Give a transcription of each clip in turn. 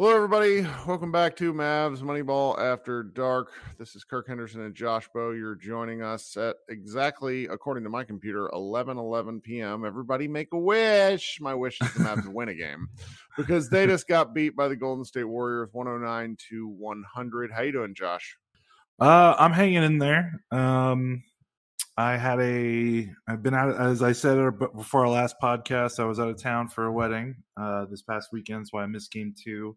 Hello, everybody. Welcome back to Mavs Moneyball After Dark. This is Kirk Henderson and Josh Bowe. You're joining us at exactly, according to my computer, 11 11 p.m. Everybody make a wish. My wish is the Mavs win a game because they just got beat by the Golden State Warriors 109 to 100. How you doing, Josh? Uh, I'm hanging in there. Um, I had a, I've been out, as I said uh, before our last podcast, I was out of town for a wedding uh, this past weekend, so I missed game two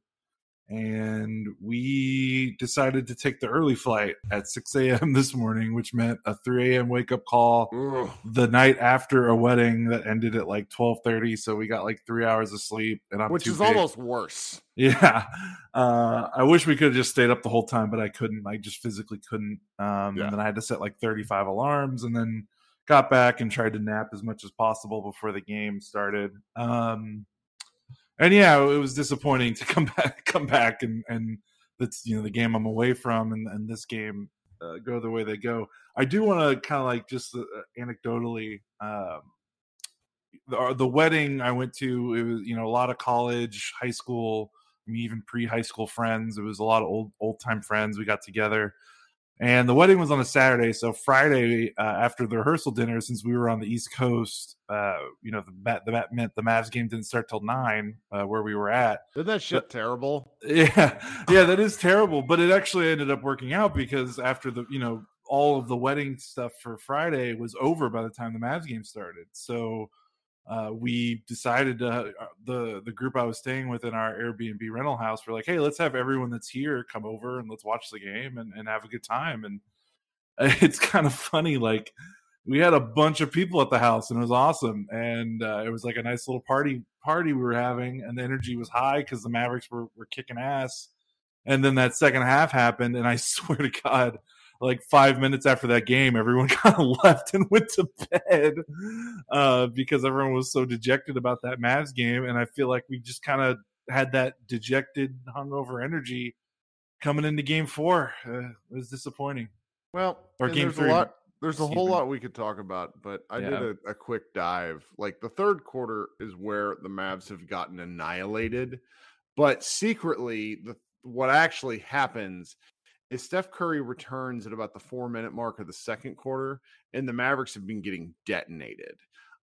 and we decided to take the early flight at 6 a.m. this morning, which meant a 3 a.m. wake up call Ugh. the night after a wedding that ended at like 12:30. So we got like three hours of sleep, and I'm which is big. almost worse. Yeah, uh, I wish we could have just stayed up the whole time, but I couldn't. I just physically couldn't. Um, yeah. And then I had to set like 35 alarms, and then got back and tried to nap as much as possible before the game started. Um, and yeah, it was disappointing to come back, come back, and and that's you know the game I'm away from, and and this game uh, go the way they go. I do want to kind of like just uh, anecdotally, um, the uh, the wedding I went to, it was you know a lot of college, high school, I mean, even pre high school friends. It was a lot of old old time friends. We got together and the wedding was on a Saturday, so Friday uh, after the rehearsal dinner, since we were on the East Coast, uh, you know, the the meant the Mavs game didn't start till nine, uh, where we were at. Isn't that shit but, terrible? Yeah, yeah, that is terrible. But it actually ended up working out because after the, you know, all of the wedding stuff for Friday was over by the time the Mavs game started. So uh, we decided to uh, the the group I was staying with in our Airbnb rental house. We're like, hey, let's have everyone that's here come over and let's watch the game and, and have a good time. And it's kind of funny, like we had a bunch of people at the house and it was awesome. And uh, it was like a nice little party party we were having, and the energy was high because the Mavericks were were kicking ass. And then that second half happened, and I swear to God, like five minutes after that game, everyone kind of left and went to bed uh, because everyone was so dejected about that Mavs game. And I feel like we just kind of had that dejected, hungover energy coming into game four. Uh, it was disappointing. Well, or game there's three. A lot, there's a whole lot we could talk about, but I yeah. did a, a quick dive. Like the third quarter is where the Mavs have gotten annihilated, but secretly, the what actually happens is Steph Curry returns at about the four minute mark of the second quarter, and the Mavericks have been getting detonated.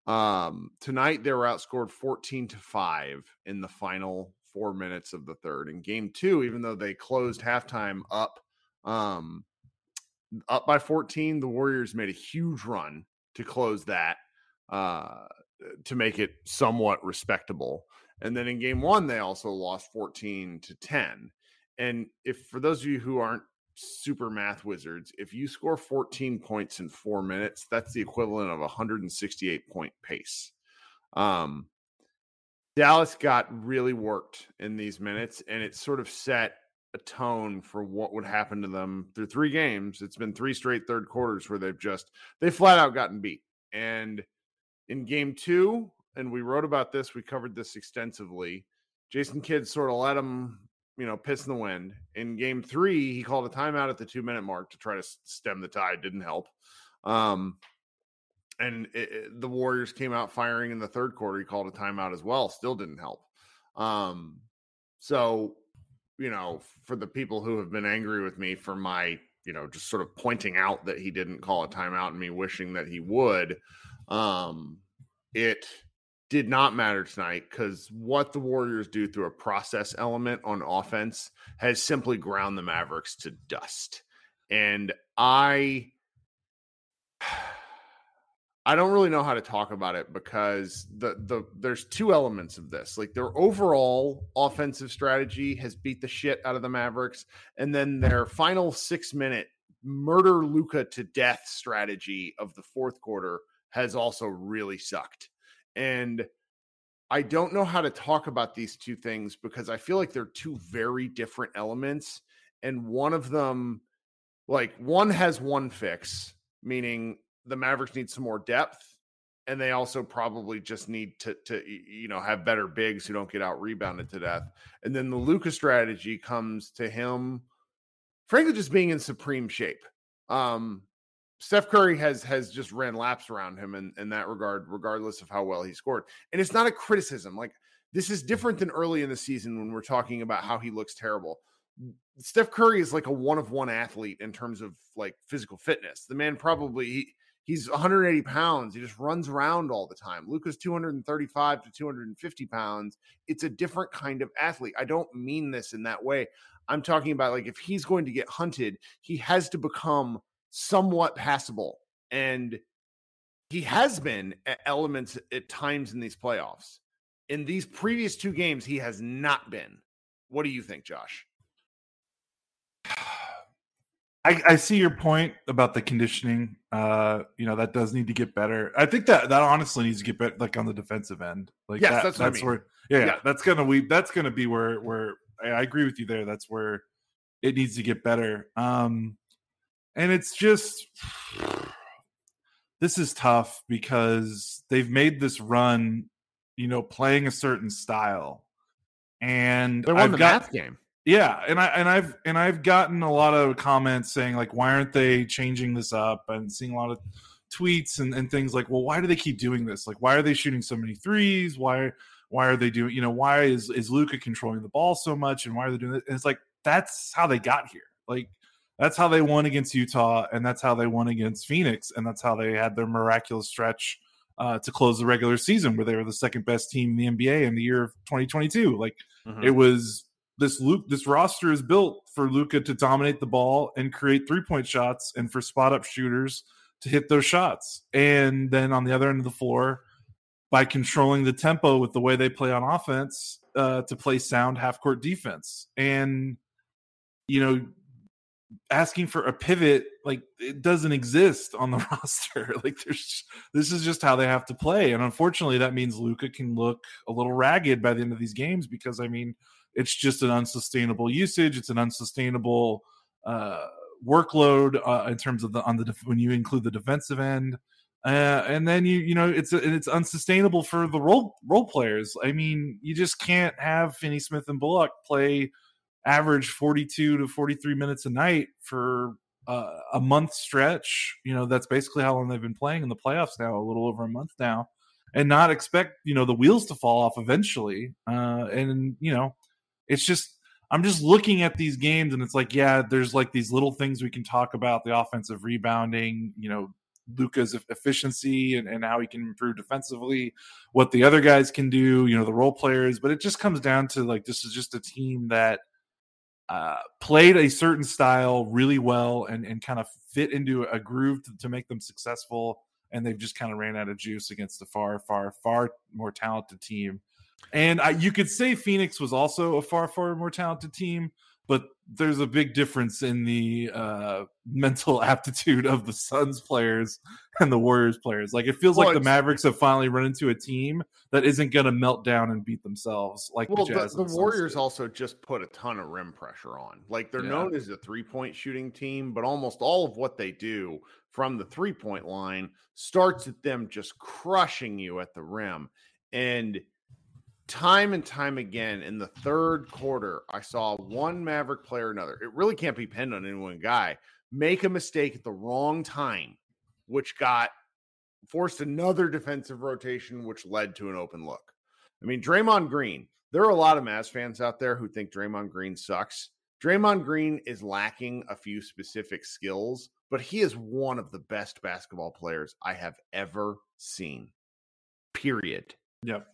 Um, tonight they were outscored 14 to 5 in the final four minutes of the third. In game two, even though they closed halftime up um up by 14, the Warriors made a huge run to close that uh to make it somewhat respectable. And then in game one, they also lost 14 to 10. And if for those of you who aren't super math wizards, if you score 14 points in four minutes, that's the equivalent of a 168 point pace. Um, Dallas got really worked in these minutes, and it sort of set a tone for what would happen to them through three games. It's been three straight third quarters where they've just they flat out gotten beat. And in game two, and we wrote about this, we covered this extensively. Jason Kidd sort of let him, you know, piss in the wind. In game three, he called a timeout at the two minute mark to try to stem the tide. Didn't help. Um, and it, it, the Warriors came out firing in the third quarter. He called a timeout as well. Still didn't help. Um, so, you know, for the people who have been angry with me for my, you know, just sort of pointing out that he didn't call a timeout and me wishing that he would, um, it did not matter tonight because what the Warriors do through a process element on offense has simply ground the Mavericks to dust. And I I don't really know how to talk about it because the the there's two elements of this. Like their overall offensive strategy has beat the shit out of the Mavericks, and then their final six minute murder Luka to death strategy of the fourth quarter has also really sucked. And I don't know how to talk about these two things because I feel like they're two very different elements. And one of them, like one has one fix, meaning the Mavericks need some more depth, and they also probably just need to to you know have better bigs who don't get out rebounded to death. And then the Luka strategy comes to him, frankly, just being in supreme shape. Um, Steph Curry has has just ran laps around him in, in that regard, regardless of how well he scored. And it's not a criticism. Like this is different than early in the season when we're talking about how he looks terrible. Steph Curry is like a one of one athlete in terms of like physical fitness. The man probably he, he's 180 pounds. He just runs around all the time. Luka's 235 to 250 pounds. It's a different kind of athlete. I don't mean this in that way. I'm talking about like if he's going to get hunted, he has to become somewhat passable. And he has been at elements at times in these playoffs. In these previous two games, he has not been. What do you think, Josh? I, I, see your point about the conditioning. Uh, you know that does need to get better. I think that that honestly needs to get better, like on the defensive end. Like yes, that, that's, that's I mean. where yeah, yeah, that's gonna we that's gonna be where where I agree with you there. That's where it needs to get better. Um, and it's just this is tough because they've made this run, you know, playing a certain style, and they won I've the got, math game. Yeah, and I and I've and I've gotten a lot of comments saying like, why aren't they changing this up? And seeing a lot of tweets and, and things like, well, why do they keep doing this? Like, why are they shooting so many threes? Why why are they doing? You know, why is is Luka controlling the ball so much? And why are they doing it? And it's like that's how they got here. Like that's how they won against Utah, and that's how they won against Phoenix, and that's how they had their miraculous stretch uh, to close the regular season, where they were the second best team in the NBA in the year of 2022. Like mm-hmm. it was this Luke this roster is built for Luka to dominate the ball and create three point shots and for spot up shooters to hit those shots. And then on the other end of the floor, by controlling the tempo with the way they play on offense, uh, to play sound half court defense. And you know, asking for a pivot like it doesn't exist on the roster. like there's this is just how they have to play. And unfortunately that means luka can look a little ragged by the end of these games because I mean it's just an unsustainable usage. It's an unsustainable uh, workload uh, in terms of the on the def- when you include the defensive end. Uh, and then you you know it's it's unsustainable for the role role players. I mean, you just can't have Finney Smith and Bullock play average 42 to 43 minutes a night for uh, a month stretch. You know, that's basically how long they've been playing in the playoffs now, a little over a month now, and not expect you know the wheels to fall off eventually. Uh, and you know, it's just I'm just looking at these games and it's like, yeah, there's like these little things we can talk about the offensive rebounding, you know, Luka's efficiency and, and how he can improve defensively, what the other guys can do, you know, the role players. But it just comes down to like this is just a team that uh, played a certain style really well and, and kind of fit into a groove to, to make them successful. And they've just kind of ran out of juice against a far, far, far more talented team and I, you could say Phoenix was also a far, far more talented team, but there's a big difference in the uh, mental aptitude of the Suns players and the Warriors players. Like it feels well, like the Mavericks have finally run into a team that isn't going to melt down and beat themselves. Like well, the, the, the Warriors also just put a ton of rim pressure on. Like they're yeah. known as a three point shooting team, but almost all of what they do from the three point line starts at them just crushing you at the rim and time and time again in the third quarter, I saw one Maverick player or another. It really can't be pinned on any one guy. Make a mistake at the wrong time, which got forced another defensive rotation, which led to an open look. I mean, Draymond Green, there are a lot of Mavs fans out there who think Draymond Green sucks. Draymond Green is lacking a few specific skills, but he is one of the best basketball players I have ever seen. Period. Yep.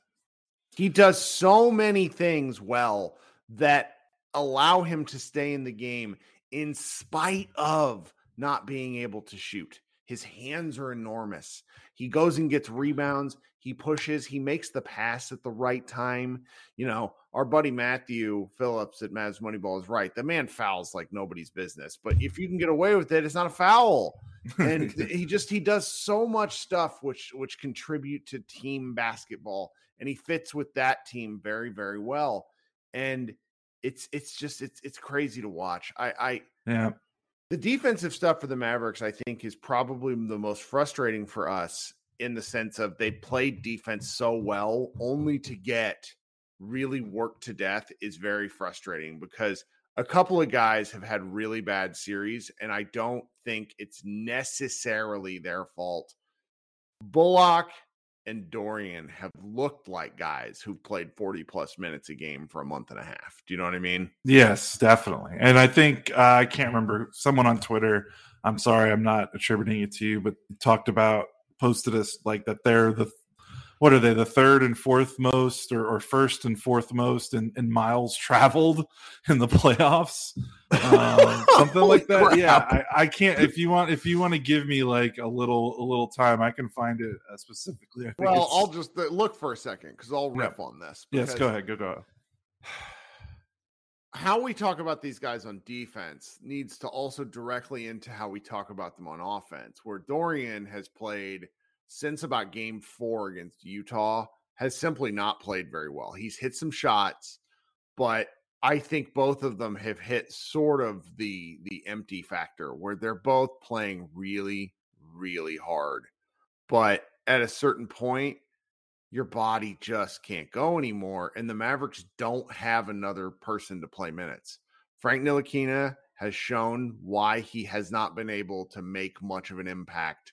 He does so many things well that allow him to stay in the game in spite of not being able to shoot. His hands are enormous. He goes and gets rebounds. He pushes. He makes the pass at the right time. You know, our buddy Matthew Phillips at Mavs Moneyball is right. The man fouls like nobody's business. But if you can get away with it, it's not a foul. And he just he does so much stuff which which contribute to team basketball and he fits with that team very very well and it's it's just it's it's crazy to watch i i yeah the defensive stuff for the mavericks i think is probably the most frustrating for us in the sense of they played defense so well only to get really worked to death is very frustrating because a couple of guys have had really bad series and i don't think it's necessarily their fault bullock and Dorian have looked like guys who've played 40 plus minutes a game for a month and a half. Do you know what I mean? Yes, definitely. And I think uh, I can't remember someone on Twitter. I'm sorry, I'm not attributing it to you, but talked about posted us like that they're the what are they the third and fourth most or, or first and fourth most in, in miles traveled in the playoffs um, something like that crap. yeah I, I, can't if you want if you want to give me like a little a little time i can find it uh, specifically well i'll just look for a second because i'll riff yeah. on this yes go ahead go go ahead. how we talk about these guys on defense needs to also directly into how we talk about them on offense where dorian has played – since about game four against Utah has simply not played very well. He's hit some shots, but I think both of them have hit sort of the the empty factor where they're both playing really, really hard. But at a certain point, your body just can't go anymore. And the Mavericks don't have another person to play minutes. Frank Ntilikina has shown why he has not been able to make much of an impact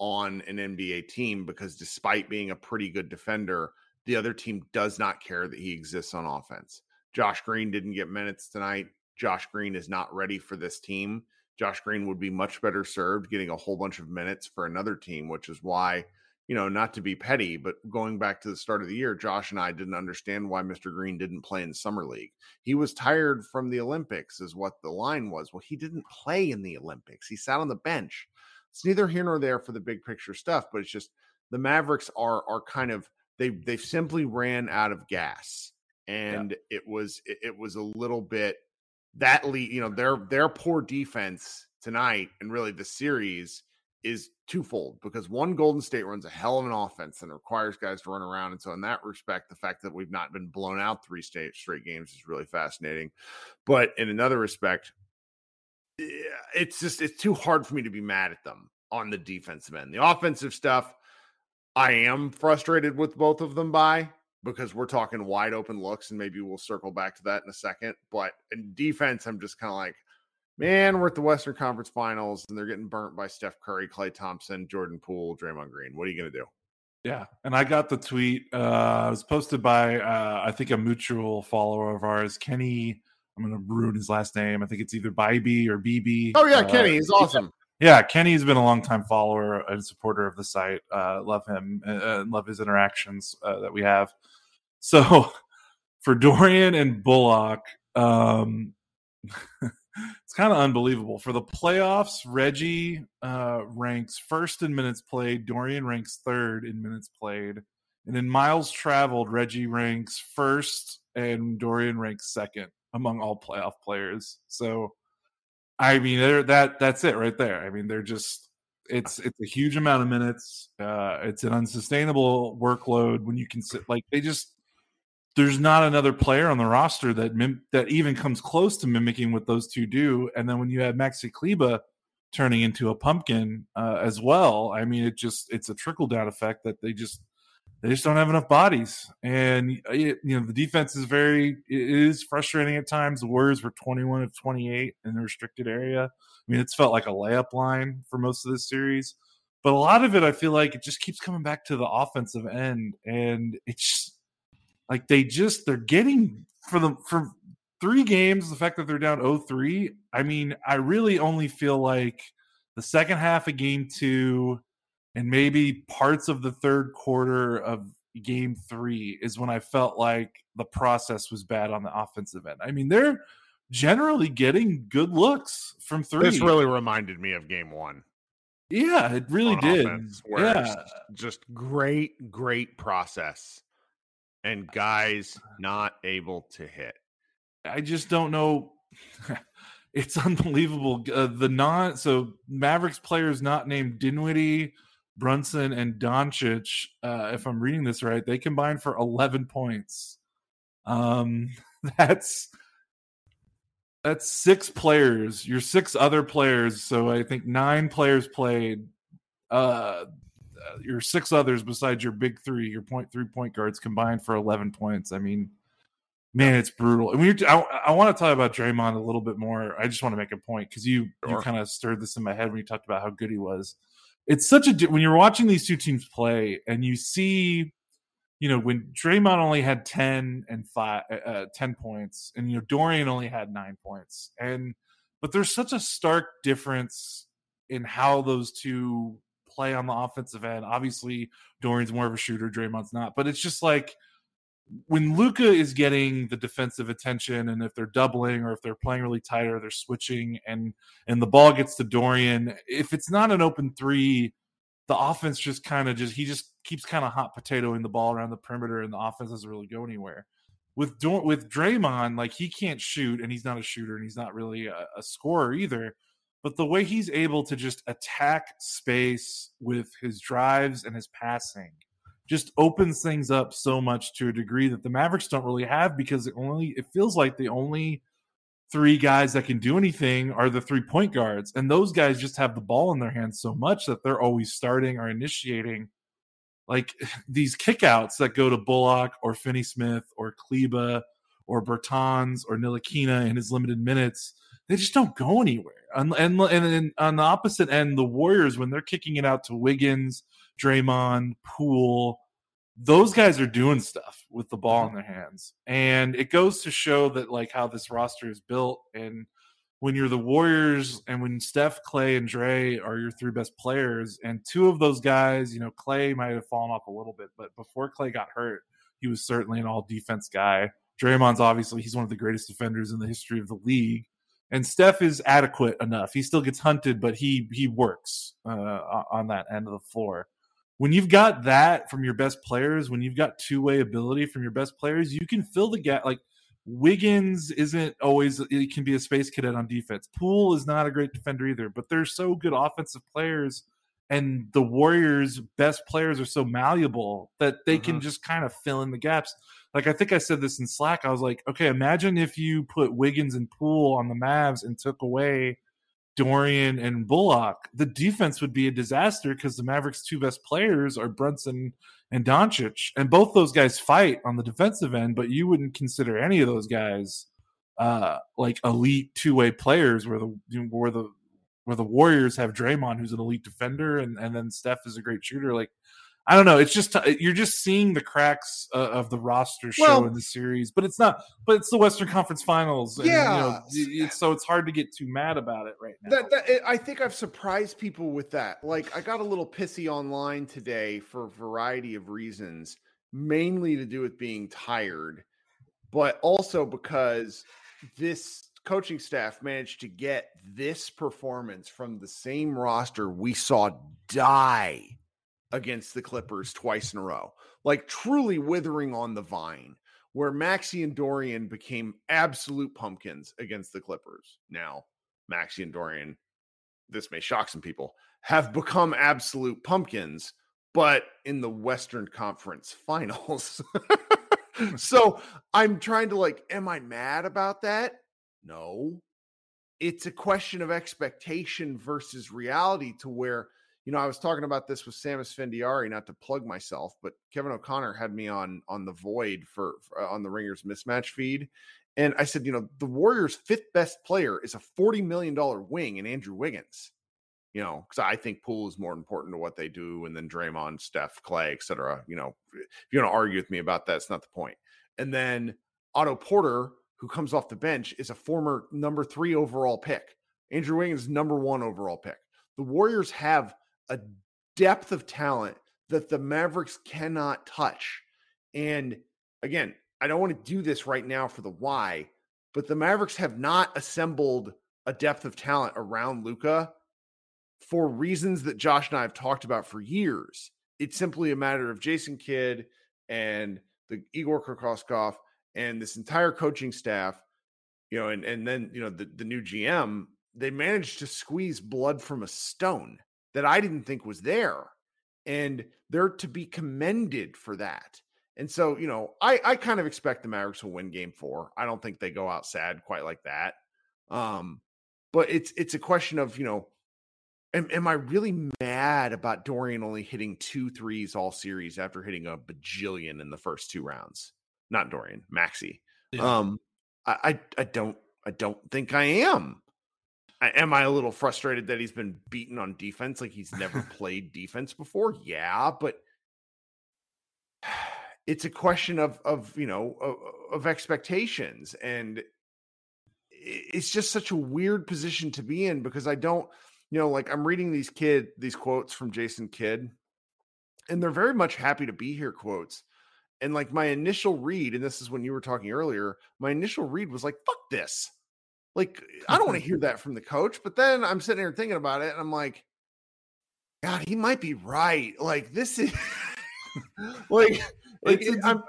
on an NBA team because despite being a pretty good defender, the other team does not care that he exists on offense. Josh Green didn't get minutes tonight. Josh Green is not ready for this team. Josh Green would be much better served getting a whole bunch of minutes for another team, which is why, you know, not to be petty, but going back to the start of the year, Josh and I didn't understand why Mr. Green didn't play in Summer League. He was tired from the Olympics, is what the line was. Well, he didn't play in the Olympics, he sat on the bench. It's neither here nor there for the big picture stuff, but it's just the Mavericks are are kind of they they simply ran out of gas, and yeah. it was it, it was a little bit that lead you know their their poor defense tonight and really the series is twofold because one Golden State runs a hell of an offense and requires guys to run around. And so, in that respect, the fact that we've not been blown out three straight straight games is really fascinating. But in another respect, it's just it's too hard for me to be mad at them on the defensive end. The offensive stuff, I am frustrated with both of them by because we're talking wide open looks, and maybe we'll circle back to that in a second. But in defense, I'm just kind of like, man, we're at the Western Conference Finals, and they're getting burnt by Steph Curry, Klay Thompson, Jordan Poole, Draymond Green. What are you to do? Yeah, and I got the tweet. Uh, it was posted by uh, I think a mutual follower of ours, Kenny I'm going to ruin his last name. I think it's either Bybee or BB. Oh yeah, uh, Kenny, he's awesome. Yeah, Kenny's been a long time follower and supporter of the site. Uh, love him and uh, love his interactions uh, that we have. So for Dorian and Bullock, um, it's kind of unbelievable. For the playoffs, Reggie uh, ranks first in minutes played. Dorian ranks third in minutes played. And in miles traveled, Reggie ranks first and Dorian ranks second among all playoff players. So, I mean, they're that that's it right there. I mean, they're just it's it's a huge amount of minutes. Uh, it's an unsustainable workload when you can sit like they just there's not another player on the roster that mim- that even comes close to mimicking what those two do. And then when you have Maxi Kleber turning into a pumpkin uh, as well, I mean, it just it's a trickle down effect that they just they just don't have enough bodies. And uh, it, you know, the defense is very it is frustrating at times. The Warriors were 21 of 28 in the restricted area. I mean, it's felt like a layup line for most of this series. But a lot of it, I feel like it just keeps coming back to the offensive end, and it's like they just they're getting for the for three games. The fact that they're down 0-3, I mean, I really only feel like the second half of game two and maybe parts of the third quarter of game three is when I felt like the process was bad on the offensive end. I mean, they're generally getting good looks from three. This really reminded me of game one. Yeah, it really did. Offense, yeah. Just great, great process. And guys not able to hit. I just don't know. it's unbelievable. Uh, the non so Mavericks players not named Dinwiddie, Brunson, and Doncic. Uh, if I'm reading this right, they combined for 11 points. Um, that's that's six players. Your six other players. So I think nine players played. Uh, your six others besides your big three, your point three point guards combined for eleven points. I mean, man, it's brutal. And we, I, I want to talk about Draymond a little bit more. I just want to make a point because you sure. you kind of stirred this in my head when you talked about how good he was. It's such a when you're watching these two teams play and you see you know, when Draymond only had 10 and five, uh, uh, 10 points and, you know, Dorian only had nine points. And, but there's such a stark difference in how those two play on the offensive end. Obviously, Dorian's more of a shooter, Draymond's not, but it's just like when Luka is getting the defensive attention and if they're doubling or if they're playing really tight or they're switching and, and the ball gets to Dorian, if it's not an open three, the offense just kind of just he just keeps kind of hot potatoing the ball around the perimeter, and the offense doesn't really go anywhere. With with Draymond, like he can't shoot, and he's not a shooter, and he's not really a, a scorer either. But the way he's able to just attack space with his drives and his passing just opens things up so much to a degree that the Mavericks don't really have because it only it feels like the only three guys that can do anything are the three point guards. And those guys just have the ball in their hands so much that they're always starting or initiating. Like these kickouts that go to Bullock or Finney Smith or Kleber or Bertans or Ntilikina in his limited minutes, they just don't go anywhere. And, and, and on the opposite end, the Warriors, when they're kicking it out to Wiggins, Draymond, Poole, those guys are doing stuff with the ball in mm-hmm. their hands. And it goes to show that like how this roster is built. And when you're the warriors and when steph klay and dre are your three best players and two of those guys you know klay might have fallen off a little bit but before klay got hurt he was certainly an all defense guy. Draymond's obviously he's one of the greatest defenders in the history of the league. And Steph is adequate enough. He still gets hunted, but he he works uh, on that end of the floor when you've got that from your best players, when you've got two way ability from your best players, you can fill the gap. Like Wiggins isn't always, it can be a space cadet on defense. Poole is not a great defender either, but they're so good offensive players. And the Warriors' best players are so malleable that they uh-huh. can mm-hmm. just kind of fill in the gaps. Like I think I said this in Slack. I was like, okay, imagine if you put Wiggins and Poole on the Mavs and took away Dorian and Bullock, the defense would be a disaster because the Mavericks' two best players are Brunson and Doncic, and both those guys fight on the defensive end. But you wouldn't consider any of those guys uh, like elite two way players, where the where the where the Warriors have Draymond, who's an elite defender, and and then Steph is a great shooter. Like I don't know. It's just you're just seeing the cracks uh, of the roster show well, in the series, but it's not. But it's the Western Conference Finals. And, yeah. You know, it's, so it's hard to get too mad about it right now. That, that, I think I've surprised people with that. Like I got a little pissy online today for a variety of reasons, mainly to do with being tired, but also because this coaching staff managed to get this performance from the same roster we saw die against the Clippers twice in a row, like truly withering on the vine. where Maxi and Dorian became absolute pumpkins against the Clippers. Now, Maxi and Dorian, this may shock some people, have become absolute pumpkins, but in the Western Conference finals. so I'm trying to like, am I mad about that? No. It's a question of expectation versus reality to where you know, I was talking about this with Samus Fendiari, not to plug myself, but Kevin O'Connor had me on on the Void for, for uh, on the Ringers mismatch feed, and I said, you know, the Warriors' fifth best player is a forty million dollar wing in Andrew Wiggins. You know, because I think Poole is more important to what they do, and then Draymond, Steph, Klay, etc. You know, if you're going to argue with me about that, it's not the point. And then Otto Porter, who comes off the bench, is a former number three overall pick. Andrew Wiggins, number one overall pick. The Warriors have a depth of talent that the Mavericks cannot touch. And again, I don't want to do this right now for the why, but the Mavericks have not assembled a depth of talent around Luka for reasons that Josh and I have talked about for years. It's simply a matter of Jason Kidd and the Igor Kokoskov and this entire coaching staff, you know, and and then you know the, the new GM, they managed to squeeze blood from a stone that I didn't think was there. And they're to be commended for that. And so, you know, I, I kind of expect the Mavericks will win game four. I don't think they go out sad quite like that. Um, but it's it's a question of, you know, am, am I really mad about Dorian only hitting two threes all series after hitting a bajillion in the first two rounds? Not Dorian, Maxi. Yeah. Um, I, I I don't I don't think I am am I a little frustrated that he's been beaten on defense like he's never played defense before? Yeah, but it's a question of of you know of, of, expectations and it's just such a weird position to be in because I don't you know like I'm reading these kid these quotes from Jason Kidd and they're very much happy to be here quotes and like my initial read and this is when you were talking earlier my initial read was like fuck this like, I don't want to hear that from the coach. But then I'm sitting here thinking about it and I'm like, God, he might be right. Like, this is like, like it's, I'm,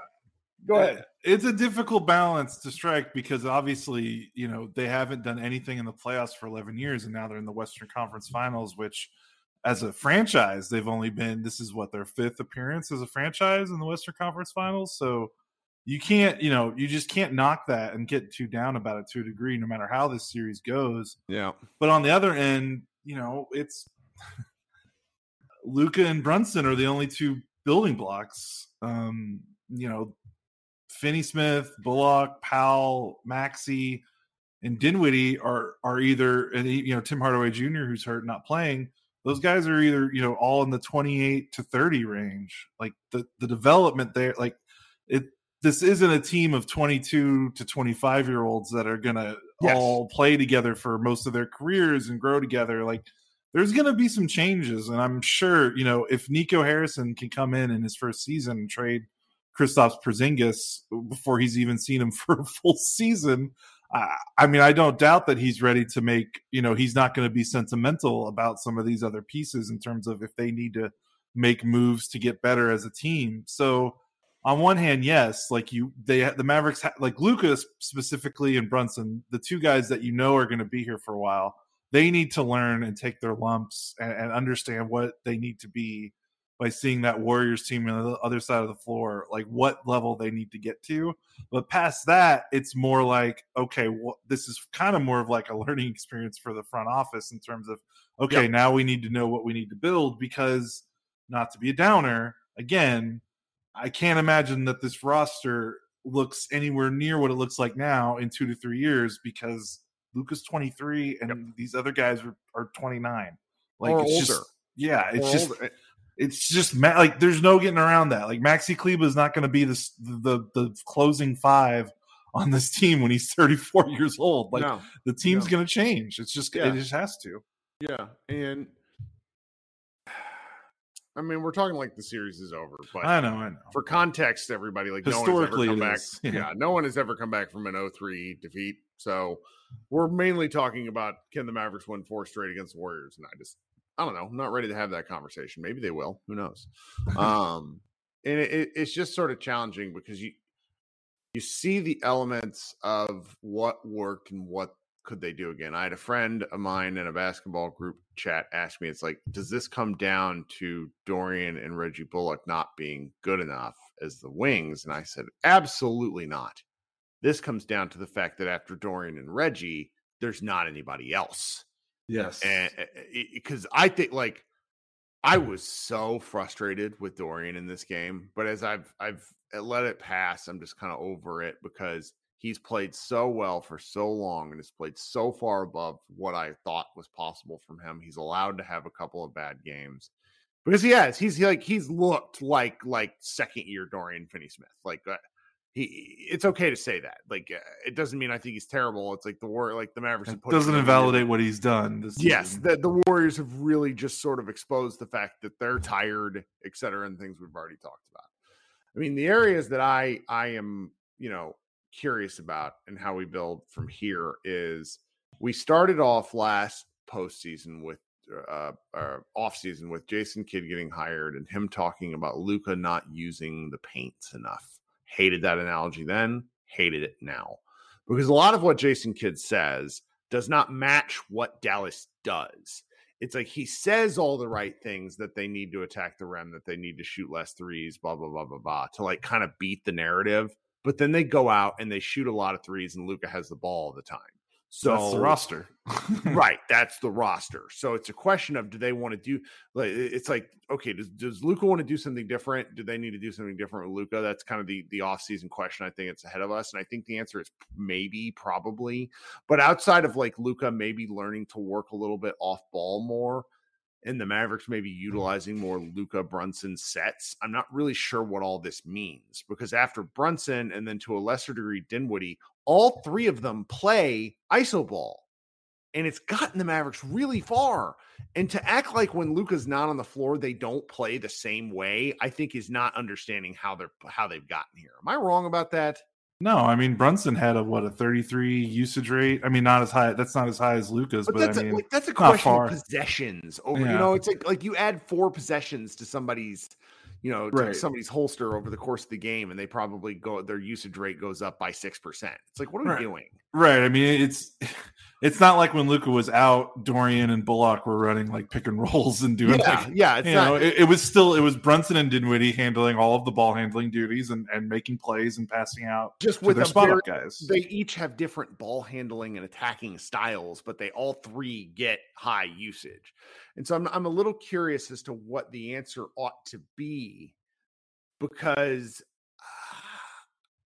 go eh, ahead. It's a difficult balance to strike because obviously, you know, they haven't done anything in the playoffs for 11 years and now they're in the Western Conference finals, which as a franchise, they've only been, this is what their fifth appearance as a franchise in the Western Conference finals. So, you can't, you know, you just can't knock that and get too down about it to a degree, no matter how this series goes. Yeah. But on the other end, you know, it's Luka and Brunson are the only two building blocks. Um, you know, Finney Smith, Bullock, Powell, Maxi, and Dinwiddie are are either and you know Tim Hardaway Jr. who's hurt not playing. Those guys are either you know all in the twenty eight to thirty range. Like the the development there, like it this isn't a team of 22 to 25 year olds that are going to yes. all play together for most of their careers and grow together like there's going to be some changes and i'm sure you know if nico harrison can come in in his first season and trade Kristaps Porzingis before he's even seen him for a full season. I mean, I don't doubt that he's ready to make, you know, he's not going to be sentimental about some of these other pieces in terms of if they need to make moves to get better as a team. So on one hand, yes, like you, they the Mavericks, like Lucas specifically and Brunson, the two guys that you know are going to be here for a while. They need to learn and take their lumps and, and, understand what they need to be by seeing that Warriors team on the other side of the floor, like what level they need to get to. But past that, it's more like, okay, well, this is kind of more of like a learning experience for the front office in terms of, okay, yep. now we need to know what we need to build because not to be a downer, again, I can't imagine that this roster looks anywhere near what it looks like now in two to three years because Luka's 23 and yep. these other guys are, are 29. Like or it's older. just yeah, it's or just older. it's just like there's no getting around that. Like Maxi Kleber is not going to be this the the closing five on this team when he's 34 years old. Like no, the team's no. going to change. It's just yeah. it just has to. Yeah, and I mean, we're talking like the series is over, but I know, I know. For context, everybody, like historically, no one has ever come back. Yeah. yeah. no one has ever come back from an 0-3 defeat. So we're mainly talking about can the Mavericks win four straight against the Warriors, and I just, I don't know, I'm not ready to have that conversation. Maybe they will. Who knows? um, and it, it, it's just sort of challenging because you, you see the elements of what worked and what could they do again. I had a friend of mine in a basketball group chat ask me, it's like, does this come down to Dorian and Reggie Bullock not being good enough as the wings? And I said, absolutely not. This comes down to the fact that after Dorian and Reggie, there's not anybody else. Yes. Eh, eh, eh, because I think like I was so frustrated with Dorian in this game, but as I've I've let it pass, I'm just kind of over it because he's played so well for so long and has played so far above what I thought was possible from him. He's allowed to have a couple of bad games because he has. He's like he's looked like like second year Dorian Finney Smith. Like uh, he, it's okay to say that. Like uh, it doesn't mean I think he's terrible. It's like the war, like the Mavericks. It doesn't invalidate what he's done. yes, the, the Warriors have really just sort of exposed the fact that they're tired, et cetera, and things we've already talked about. I mean, the areas that I I am you know curious about and how we build from here is we started off last postseason with uh, uh off season with Jason Kidd getting hired and him talking about Luka not using the paints enough. Hated that analogy then, hated it now. Because a lot of what Jason Kidd says does not match what Dallas does. It's like he says all the right things that they need to attack the rim, that they need to shoot less threes, blah, blah, blah, blah, blah, to like kind of beat the narrative. But then they go out and they shoot a lot of threes, and Luka has the ball all the time. So that's the roster. right. That's the roster. So it's a question of do they want to do like it's like, okay, does does Luka want to do something different? Do they need to do something different with Luka? That's kind of the the off-season question I think it's ahead of us. And I think the answer is maybe, probably. But outside of like Luka maybe learning to work a little bit off ball more, and the Mavericks maybe mm-hmm. utilizing more Luka Brunson sets. I'm not really sure what all this means because after Brunson and then to a lesser degree Dinwiddie, all three of them play iso ball. And it's gotten the Mavericks really far. And to act like when Luka's not on the floor, they don't play the same way, I think is not understanding how they're how they've gotten here. Am I wrong about that? No, I mean Brunson had a what a 33 usage rate. I mean, not as high. That's not as high as Luka's, but, but that's I mean, a, like, that's a question of possessions over. Yeah. You know, it's like like you add four possessions to somebody's, you know, to right. somebody's holster over the course of the game, and they probably go their usage rate goes up by six percent. It's like, what are right. we doing? Right. I mean, it's it's not like when Luka was out, Dorian and Bullock were running like pick and rolls and doing yeah, like, yeah. you not, know, it, it, was still it was Brunson and Dinwiddie handling all of the ball handling duties and, and making plays and passing out just with their spot very, guys. They each have different ball handling and attacking styles, but they all three get high usage. And so I'm I'm a little curious as to what the answer ought to be because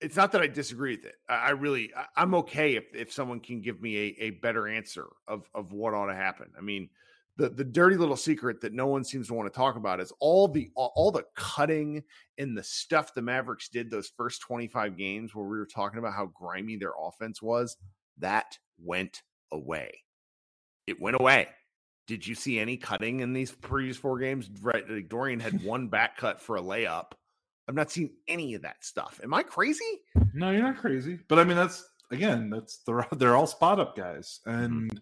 it's not that I disagree with it. I, I really, I, am okay if if someone can give me a, a better answer of of what ought to happen. I mean, the the dirty little secret that no one seems to want to talk about is all the all, all the cutting and the stuff the Mavericks did those first 25 games where we were talking about how grimy their offense was. That went away. It went away. Did you see any cutting in these previous four games? Right, Dorian had one back cut for a layup I've not seen any of that stuff. Am I crazy? No, you're not crazy. But I mean, that's again, that's they're they're all spot up guys. Mm-hmm. And mm-hmm.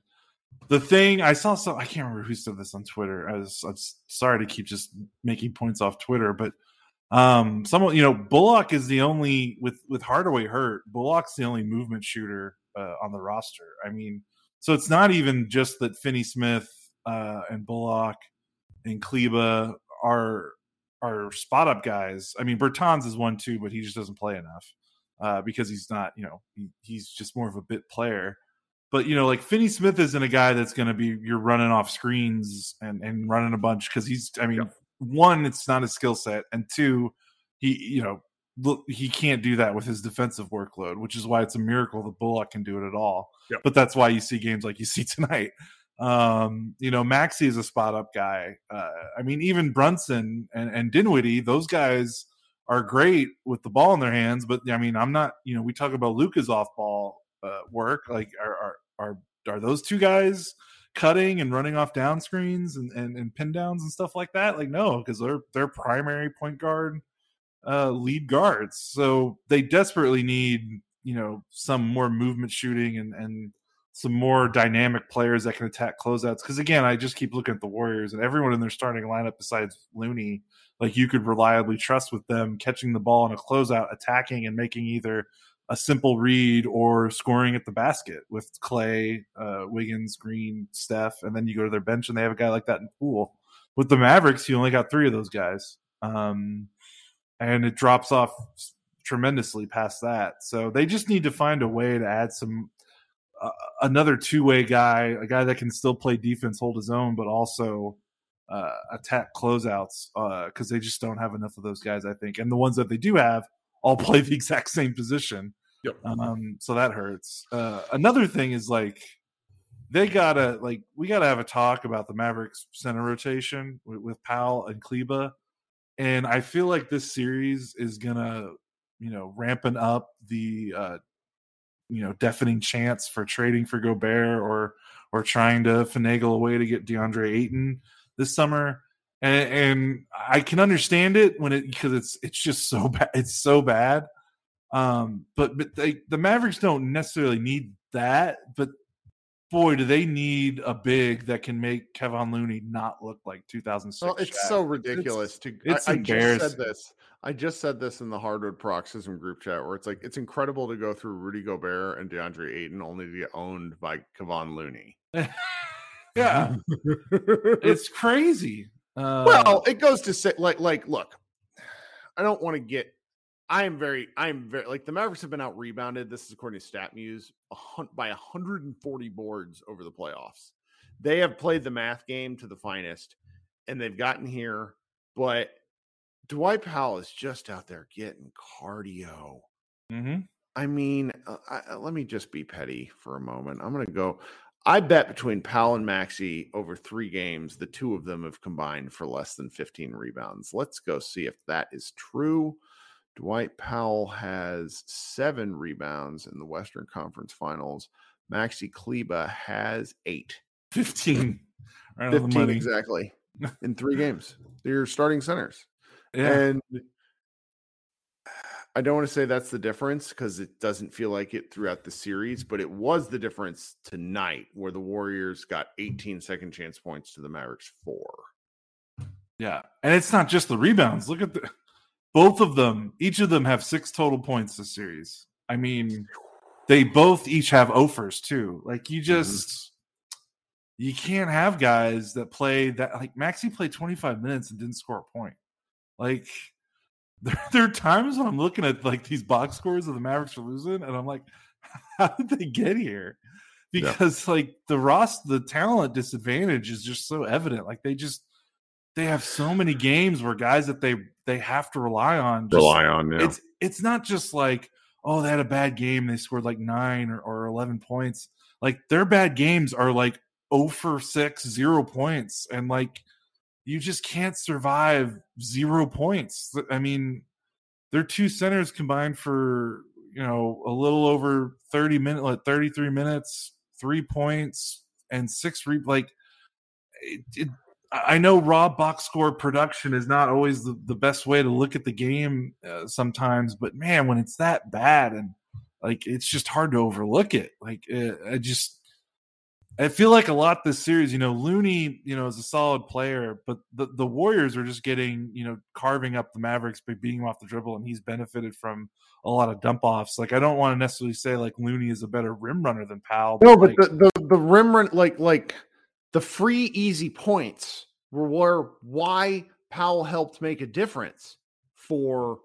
the thing I saw, so I can't remember who said this on Twitter. I was, I'm sorry to keep just making points off Twitter, but um, someone you know, Bullock is the only with with Hardaway hurt. Bullock's the only movement shooter uh, on the roster. I mean, so it's not even just that Finney Smith uh, and Bullock and Kleber are are spot up guys. I mean, Bertans is one too, but he just doesn't play enough uh, because he's not, you know, he, he's just more of a bit player. But you know, like Finney Smith isn't a guy that's going to be you're running off screens and and running a bunch because he's. I mean, one, it's not a skill set, and two, he you know look, he can't do that with his defensive workload, which is why it's a miracle that Bullock can do it at all. Yep. But that's why you see games like you see tonight. Um, you know, Maxi is a spot up guy. Uh, I mean, even Brunson and, and Dinwiddie, those guys are great with the ball in their hands. But I mean, I'm not. You know, we talk about Luka's off ball uh, work. Like, are, are are are those two guys cutting and running off down screens and, and, and pin downs and stuff like that? Like, no, because they're they're primary point guard uh, lead guards. So they desperately need you know some more movement shooting and and some more dynamic players that can attack closeouts. Because again, I just keep looking at the Warriors and everyone in their starting lineup besides Looney, like you could reliably trust with them catching the ball in a closeout, attacking and making either a simple read or scoring at the basket with Klay, uh, Wiggins, Green, Steph, and then you go to their bench and they have a guy like that in Poole. With the Mavericks, you only got three of those guys, um, and it drops off tremendously past that. So they just need to find a way to add some uh, another two way guy, a guy that can still play defense, hold his own, but also uh, attack closeouts because uh, they just don't have enough of those guys, I think. And the ones that they do have all play the exact same position. Yep. Um, so that hurts. Uh, another thing is like they gotta like we gotta have a talk about the Mavericks center rotation with, with Powell and Kleber, and I feel like this series is gonna you know ramping up the uh, you know deafening chance for trading for Gobert or or trying to finagle a way to get DeAndre Ayton this summer. And, and I can understand it when it because it's it's just so bad. It's so bad. Um, but but they, the Mavericks don't necessarily need that, but boy, do they need a big that can make Kevon Looney not look like 2006. Well, it's Shaq. so ridiculous. It's, to it's I, I just said this. I just said this in the Hardwood Paroxysm group chat where it's like it's incredible to go through Rudy Gobert and DeAndre Ayton only to get owned by Kevon Looney. yeah, it's crazy. Uh, well, it goes to say like like look, I don't want to get I am very, I am very like the Mavericks have been out rebounded. This is according to StatMuse by 140 boards over the playoffs. They have played the math game to the finest, and they've gotten here. But Dwight Powell is just out there getting cardio. Mm-hmm. I mean, uh, I, uh, let me just be petty for a moment. I'm going to go. I bet between Powell and Maxi over three games, the two of them have combined for less than 15 rebounds. Let's go see if that is true. Dwight Powell has seven rebounds in the Western Conference Finals. Maxi Kleber has eight. 15. Right 15 exactly in three games. They're starting centers. Yeah. And I don't want to say that's the difference because it doesn't feel like it throughout the series, but it was the difference tonight where the Warriors got 18 second chance points to the Mavericks four. Yeah. And it's not just the rebounds. Look at the both of them, each of them have six total points this series. I mean, they both each have offers too. Like you mm-hmm. just mm-hmm. you can't have guys that play that like Maxi played 25 minutes and didn't score a point. Like there, there are times when I'm looking at like these box scores of the Mavericks are losing, and I'm like, how did they get here? Because yeah. like the Ross, the talent disadvantage is just so evident. Like they just they have so many games where guys that they they have to rely on just, rely on. Yeah. It's it's not just like oh they had a bad game they scored like nine or, or eleven points. Like their bad games are like oh for six zero points and like you just can't survive zero points. I mean, their two centers combined for you know a little over 30 minutes like 33 minutes three points and six re- like it, it, I know raw box score production is not always the, the best way to look at the game uh, sometimes, but man, when it's that bad and like it's just hard to overlook it. Like it, uh, I just I feel like a lot this series, you know, Looney, you know, is a solid player, but the, the Warriors are just getting, you know, carving up the Mavericks by beating him off the dribble, and he's benefited from a lot of dump offs. Like I don't want to necessarily say like Looney is a better rim runner than Powell. No, but, like, the, the the rim run like like the free easy points were why Powell helped make a difference for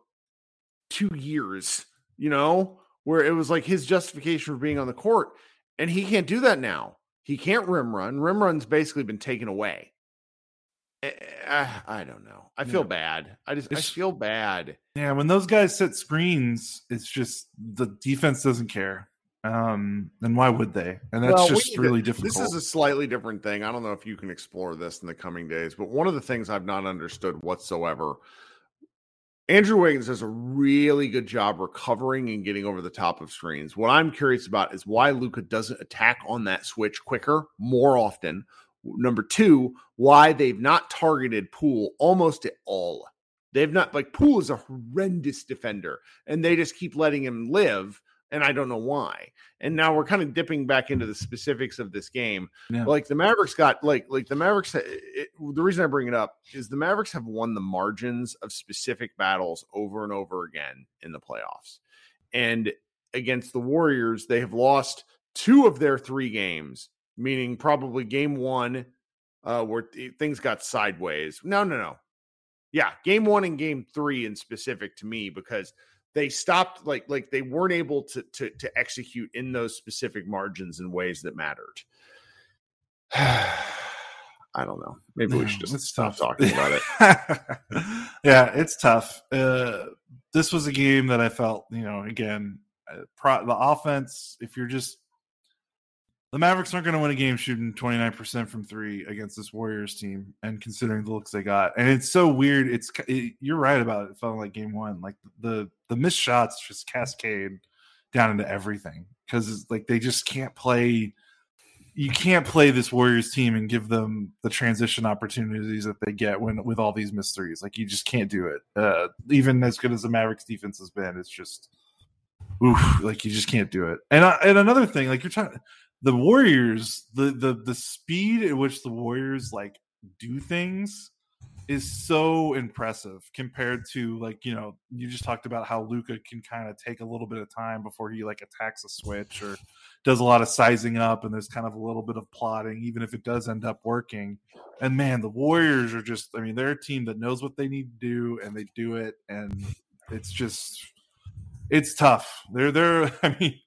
two years, you know, where it was like his justification for being on the court. And he can't do that now. He can't rim run. Rim run's basically been taken away. I, eh, eh, I don't know. I feel yeah. bad. I just it's, I feel bad. Yeah, when those guys set screens, it's just the defense doesn't care. Um, and why would they? And that's well, just really to, difficult. This is a slightly different thing. I don't know if you can explore this in the coming days, but one of the things I've not understood whatsoever. Andrew Wiggins does a really good job recovering and getting over the top of screens. What I'm curious about is why Luka doesn't attack on that switch quicker, more often. Number two, why they've not targeted Poole almost at all. They've not like Poole is a horrendous defender, and they just keep letting him live and I don't know why. And now we're kind of dipping back into the specifics of this game. Yeah. Like the Mavericks got like like the Mavericks. It, the reason I bring it up is the Mavericks have won the margins of specific battles over and over again in the playoffs, and against the Warriors, they have lost two of their three games, meaning probably game one, uh, where things got sideways. No, no, no. Yeah, game one and game three in specific to me because they stopped like like they weren't able to to to execute in those specific margins in ways that mattered. I don't know. Maybe we should just stop talking about it. yeah, it's tough. Uh, this was a game that I felt, you know, again, uh, pro- the offense. If you're just the Mavericks aren't going to win a game shooting 29% from three against this Warriors team, and considering the looks they got, and it's so weird. It's it, you're right about it. It felt like game one, like the the missed shots just cascade down into everything because like they just can't play. You can't play this Warriors team and give them the transition opportunities that they get when with all these missed threes. Like you just can't do it. Uh, even as good as the Mavericks defense has been, it's just oof, like you just can't do it. And uh, and another thing, like you're talking the Warriors, the the the speed at which the Warriors like do things is so impressive compared to like you know you just talked about how Luka can kind of take a little bit of time before he like attacks a switch or does a lot of sizing up and there's kind of a little bit of plotting even if it does end up working. And man the Warriors are just I mean they're a team that knows what they need to do and they do it and it's just it's tough. They're they're I mean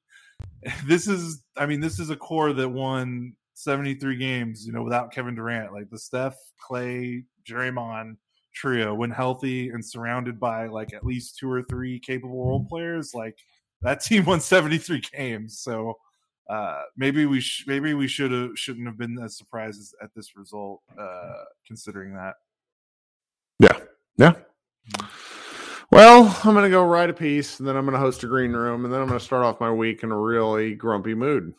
this is I mean this is a core that won 73 games, you know, without Kevin Durant. Like the Steph, Klay, Draymond trio when healthy and surrounded by like at least two or three capable role players, like that team won 73 games. So uh, maybe we sh- maybe we should have shouldn't have been as surprised at this result, uh, considering that. Yeah, yeah. Mm-hmm. Well, I'm going to go write a piece, and then I'm going to host a green room, and then I'm going to start off my week in a really grumpy mood.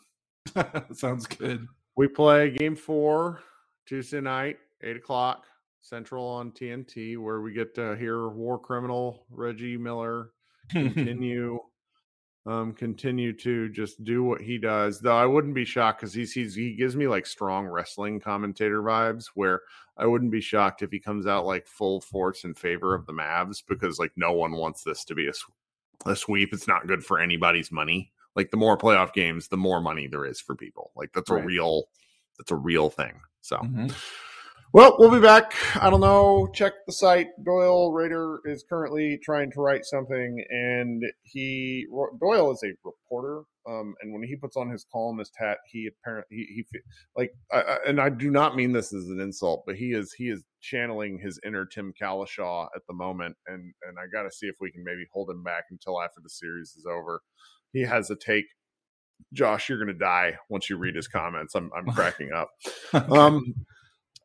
Sounds good. We play game four Tuesday night, eight o'clock Central on TNT, where we get to hear war criminal Reggie Miller continue um, continue to just do what he does. Though I wouldn't be shocked because he's, he's he gives me like strong wrestling commentator vibes. Where I wouldn't be shocked if he comes out like full force in favor of the Mavs because like no one wants this to be a, a sweep. It's not good for anybody's money. Like the more playoff games, the more money there is for people. Like that's right. a real that's a real thing. So. Mm-hmm. Well, we'll be back. I don't know. Check the site. Doyle Rader is currently trying to write something, and he Doyle is a reporter. Um, and when he puts on his columnist hat, he apparently he, he like, I, and I do not mean this as an insult, but he is he is channeling his inner Tim Cowlishaw at the moment, and and I got to see if we can maybe hold him back until after the series is over. He has a take Josh, you're going to die once you read his comments. I'm I'm cracking up. Um,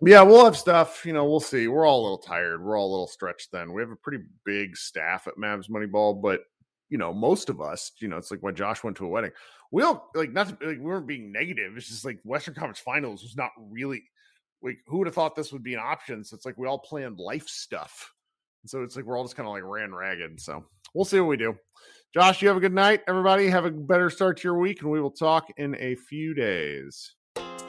yeah, we'll have stuff. You know, we'll see. We're all a little tired. We're all a little stretched thin. We have a pretty big staff at Mavs Moneyball, but you know, most of us, you know, it's like when Josh went to a wedding. We all like not to, like we weren't being negative. It's just like Western Conference Finals was not really like who would have thought this would be an option? So it's like we all planned life stuff. And so it's like we're all just kind of like ran ragged. So we'll see what we do. Josh, you have a good night. Everybody have a better start to your week, and we will talk in a few days.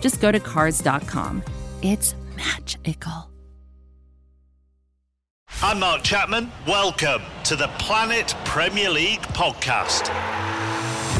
just go to cars.com. It's magical. I'm Mark Chapman. Welcome to the Planet Premier League podcast.